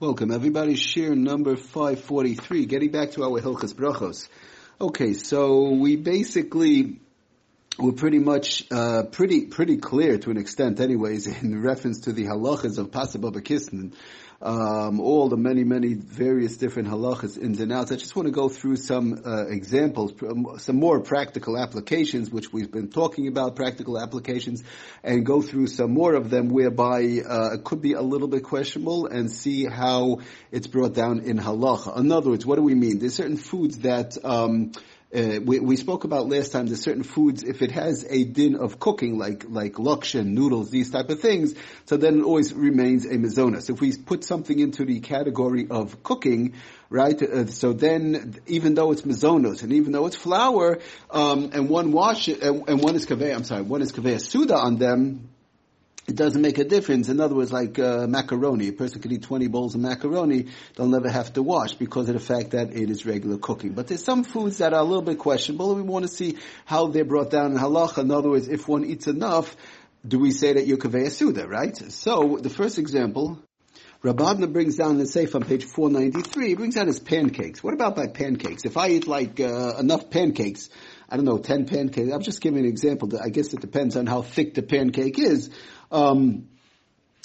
Welcome, everybody. Share number 543, getting back to our Hilchas Brachos. Okay, so we basically were pretty much, uh, pretty, pretty clear to an extent anyways in reference to the halachas of Pas Haba'ah B'Kisnin um, all the many, many various different halachas ins and outs. I just want to go through some uh, examples, um, some more practical applications, which we've been talking about, practical applications, and go through some more of them whereby uh, it could be a little bit questionable and see how it's brought down in halacha. In other words, what do we mean? There's certain foods that um, uh, we, we, spoke about last time there's certain foods if it has a din of cooking like like lakshan noodles these type of things so then it always remains a mizonos if we put something into the category of cooking right uh, so then even though it's mizonos and even though it's flour um, and one wash and, and one is kaveh I'm sorry one is kaveh suda on them it doesn't make a difference. In other words, like uh, macaroni, a person could eat 20 bowls of macaroni, they'll never have to wash because of the fact that it is regular cooking. But there's some foods that are a little bit questionable, and we want to see how they're brought down in halacha. In other words, if one eats enough, do we say that you're kaveh suda, right? So, the first example, Rav Bodner brings down the safe on page 493, he brings down his pancakes. What about my pancakes? If I eat like uh, enough pancakes, I don't know, 10 pancakes, I'm just giving an example. I guess it depends on how thick the pancake is. Um,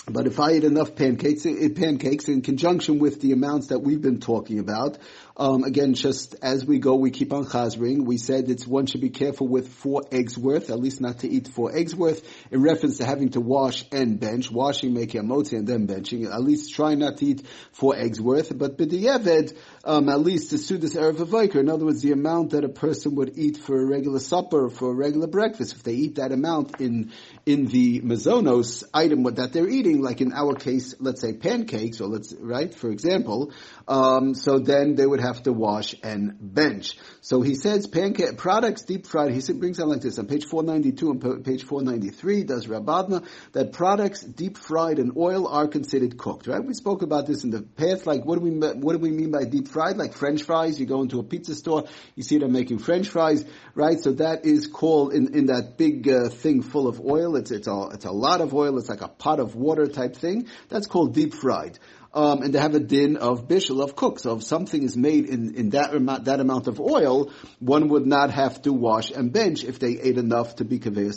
but if I eat enough pancakes, pancakes in conjunction with the amounts that we've been talking about, um, again, just as we go, we keep on chazring. We said it's one should be careful with four eggs worth, at least not to eat four eggs worth, in reference to having to wash and bench, washing, making a motzi, and then benching. At least try not to eat four eggs worth. But b'di'eved, um, at least to sudas erev vayker. In other words, the amount that a person would eat for a regular supper, or for a regular breakfast, if they eat that amount in in the mazonos item that they're eating, like in our case, let's say pancakes, or let's right, for example, um, so then they would have to wash and bench. So he says pancake products deep fried. He brings out like this on page 492 and page 493. Does Rav Bodner that products deep fried in oil are considered cooked? Right? We spoke about this in the past. Like what do we what do we mean by deep fried? Like French fries. You go into a pizza store, you see them making French fries, right? So that is called in in that big uh, thing full of oil. It's it's a it's a lot of oil. It's like a pot of water type thing. That's called deep fried um, and they have a din of bishul of cook. So if something is made in, in that amount, that amount of oil, one would not have to wash and bench if they ate enough to be kaveh.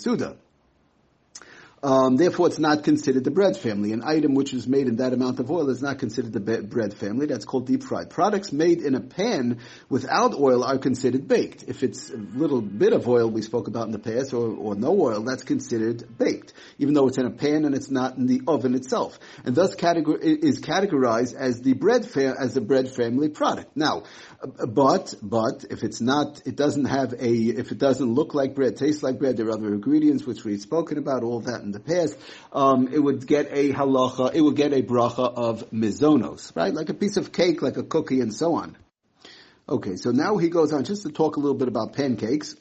Um, therefore, it's not considered the bread family. An item which is made in that amount of oil is not considered the be- bread family. That's called deep fried. Products made in a pan without oil are considered baked. If it's a little bit of oil we spoke about in the past, or, or no oil, that's considered baked, even though it's in a pan and it's not in the oven itself, and thus categor- is categorized as the bread fa- as a bread family product. Now, but but if it's not, it doesn't have a, if it doesn't look like bread, tastes like bread, there are other ingredients which we've spoken about, all that in the past. Um, it would get a halacha, it would get a bracha of mizonos, right? Like a piece of cake, like a cookie, and so on. Okay, so now he goes on just to talk a little bit about pancakes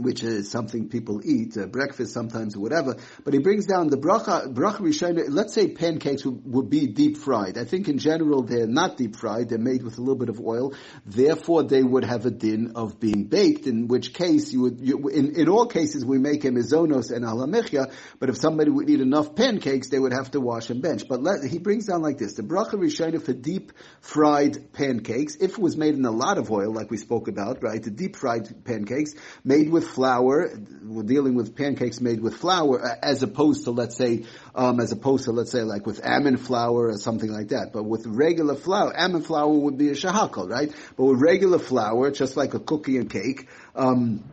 which is something people eat, uh, breakfast sometimes or whatever. But he brings down the bracha, bracha rishona, let's say pancakes would, be deep fried. I think in general they're not deep fried, they're made with a little bit of oil. Therefore they would have a din of being baked, in which case you would, you, in, in all cases we make a mizonos and alamechia, but if somebody would eat enough pancakes, they would have to wash and bench. But let, he brings down like this, the bracha rishona for deep fried pancakes, if it was made in a lot of oil, like we spoke about, right, the deep fried pancakes, made with flour. We're dealing with pancakes made with flour, as opposed to let's say, um, as opposed to let's say like with almond flour or something like that. But with regular flour, almond flour would be a shahakal, right? But with regular flour, just like a cookie and cake. Um,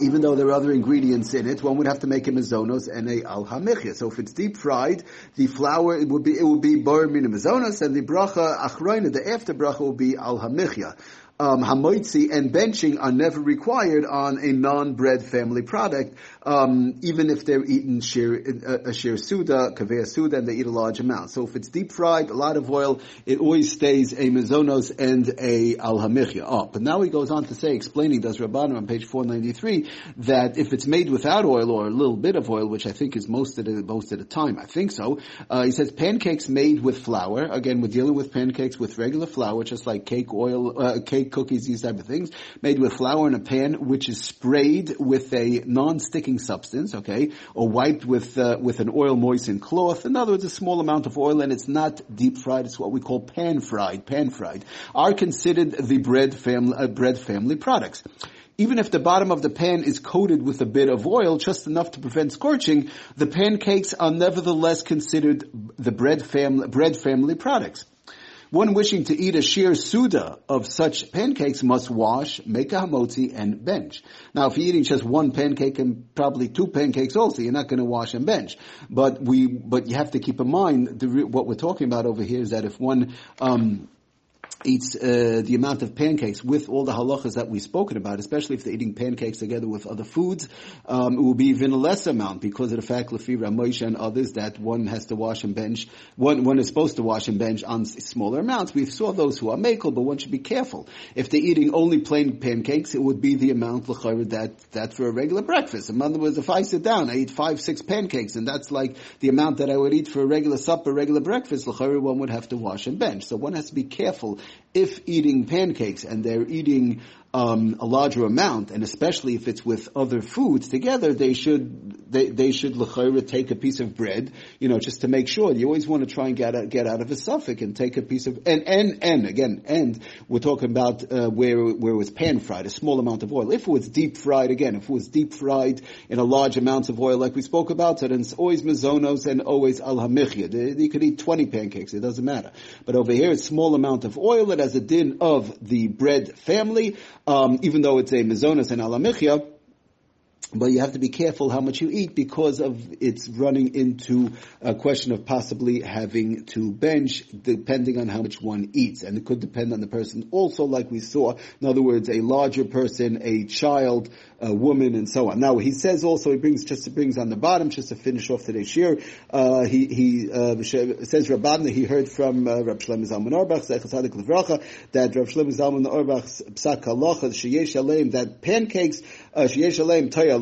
even though there are other ingredients in it, one would have to make a mizonos and a al hamichya. So if it's deep fried, the flour it would be it would be bar min mizonos, and the bracha achroina, the after bracha will be al hamichya um, hamoitzi and benching are never required on a non-bread family product, um, even if they're eating shir, a, a shir suda, kaveh suda, and they eat a large amount. So if it's deep fried, a lot of oil, it always stays a mezonos and a al hamichya. Oh, but now he goes on to say, explaining, does Rav Bodner on page 493, that if it's made without oil or a little bit of oil, which I think is most of the, most of the time, I think so, uh, he says pancakes made with flour, again, we're dealing with pancakes with regular flour, just like cake oil, uh, cake cookies, these type of things, made with flour in a pan, which is sprayed with a non-sticking substance, okay, or wiped with uh, with an oil moistened cloth. In other words, a small amount of oil, and it's not deep fried. It's what we call pan fried. Pan fried are considered the bread family uh, bread family products. Even if the bottom of the pan is coated with a bit of oil, just enough to prevent scorching, the pancakes are nevertheless considered the bread family, bread family products. One wishing to eat a sheer suda of such pancakes must wash, make a hamotzi, and bench. Now, if you're eating just one pancake and probably two pancakes also, you're not going to wash and bench. But we, but you have to keep in mind the, what we're talking about over here is that if one um, eats uh, the amount of pancakes with all the halachas that we've spoken about, especially if they're eating pancakes together with other foods, um, it will be even a less amount because of the fact, Lefi Ramoisha and others, that one has to wash and bench, one, one is supposed to wash and bench on smaller amounts. We saw those who are makel, but one should be careful. If they're eating only plain pancakes, it would be the amount that, that for a regular breakfast. In other words, if I sit down, I eat five, six pancakes, and that's like the amount that I would eat for a regular supper, regular breakfast, one would have to wash and bench. So one has to be careful if eating pancakes and they're eating um, a larger amount, and especially if it's with other foods together, they should they, they should l'chayra take a piece of bread, you know, just to make sure. You always want to try and get out, get out of a suffix and take a piece of and and and again and we're talking about uh, where where it was pan fried, a small amount of oil. If it was deep fried, again, if it was deep fried in a large amount of oil, like we spoke about, then it's always mazonos and always al hamichya. You could eat twenty pancakes; it doesn't matter. But over here, it's small amount of oil. It has a din of the bread family um, even though it's a mezonas and alamichya, but you have to be careful how much you eat because of it's running into a question of possibly having to bench depending on how much one eats. And it could depend on the person also like we saw. In other words, a larger person, a child, a woman, and so on. Now he says also, he brings, just brings on the bottom, just to finish off today's shir, uh, he, he, uh, says Rav Bodner, he heard from, uh, Rab Shlomo Zalman Auerbach, that Rab Shlomo Zalman Auerbach's psak halacha, sheyesh aleim, that pancakes, uh, sheyesh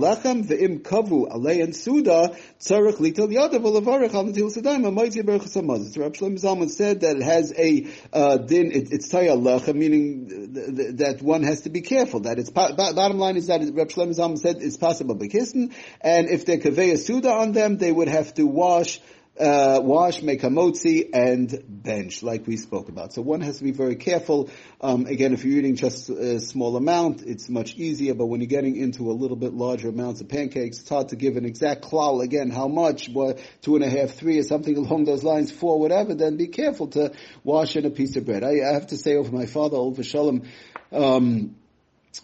lechem, ve'im kavu alein suda, tzarech litel yadav, v'levarech al natil sedayim, ha'maiti berachas hamaz. Rab Shlomo Zalman said that it has a, uh, din, it, it's taya lechem, meaning th- th- that one has to be careful, that it's, bottom line is that Rab Shlomo Zalman said it's possible bekisten, and if they're a suda on them, they would have to wash uh, wash, make a hamotzi, and bench, like we spoke about. So one has to be very careful. Um, again, if you're eating just a small amount, it's much easier, but when you're getting into a little bit larger amounts of pancakes, it's hard to give an exact klal, again, how much, what, two and a half, three, or something along those lines, four, whatever, then be careful to wash in a piece of bread. I, I have to say over my father, Ol Shalom, um,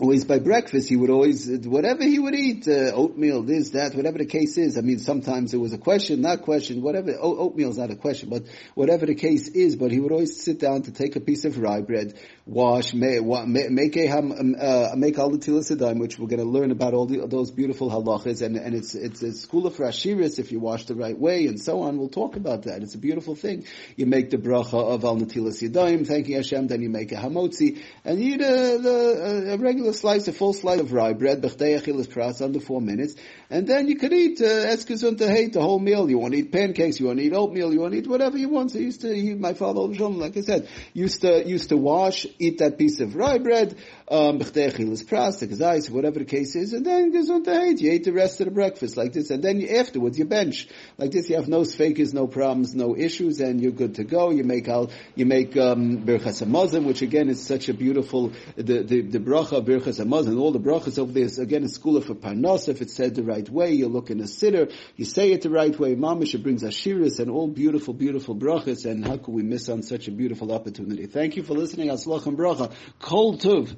always by breakfast, he would always, whatever he would eat, uh, oatmeal, this, that, whatever the case is. I mean, sometimes it was a question, not question, whatever, oatmeal is not a question, but whatever the case is, but he would always sit down to take a piece of rye bread, wash, make, a, um, uh, make al which we're going to learn about all the, those beautiful halachas, and, and it's, it's a school of Rashiris if you wash the right way, and so on. We'll talk about that. It's a beautiful thing. You make the bracha of al natilas yadayim, thanking Hashem, then you make a hamotzi, and you eat a, a, a regular slice, a full slice of rye bread, bechdei achilas under four minutes, and then you could eat uh, hate the whole meal. You want to eat pancakes, you want to eat oatmeal, you want to eat whatever you want. So used to, he, my father, like I said, used to used to wash, eat that piece of rye bread, um, pras, whatever the case is, and then to hate. You ate the rest of the breakfast like this, and then you, afterwards you bench like this. You have no fakers, no problems, no issues, and you're good to go. You make al, you make um, which again is such a beautiful the the, the bracha berchas hamazon. All the brachas over there is again a school of a parnas. If it's said the right way, you look in a sitter, you say it the right way. Mamish it brings ashiras and all beautiful, beautiful brachas. And how could we miss on such a beautiful opportunity? Thank you for listening. Aslach and bracha. Kol tuv.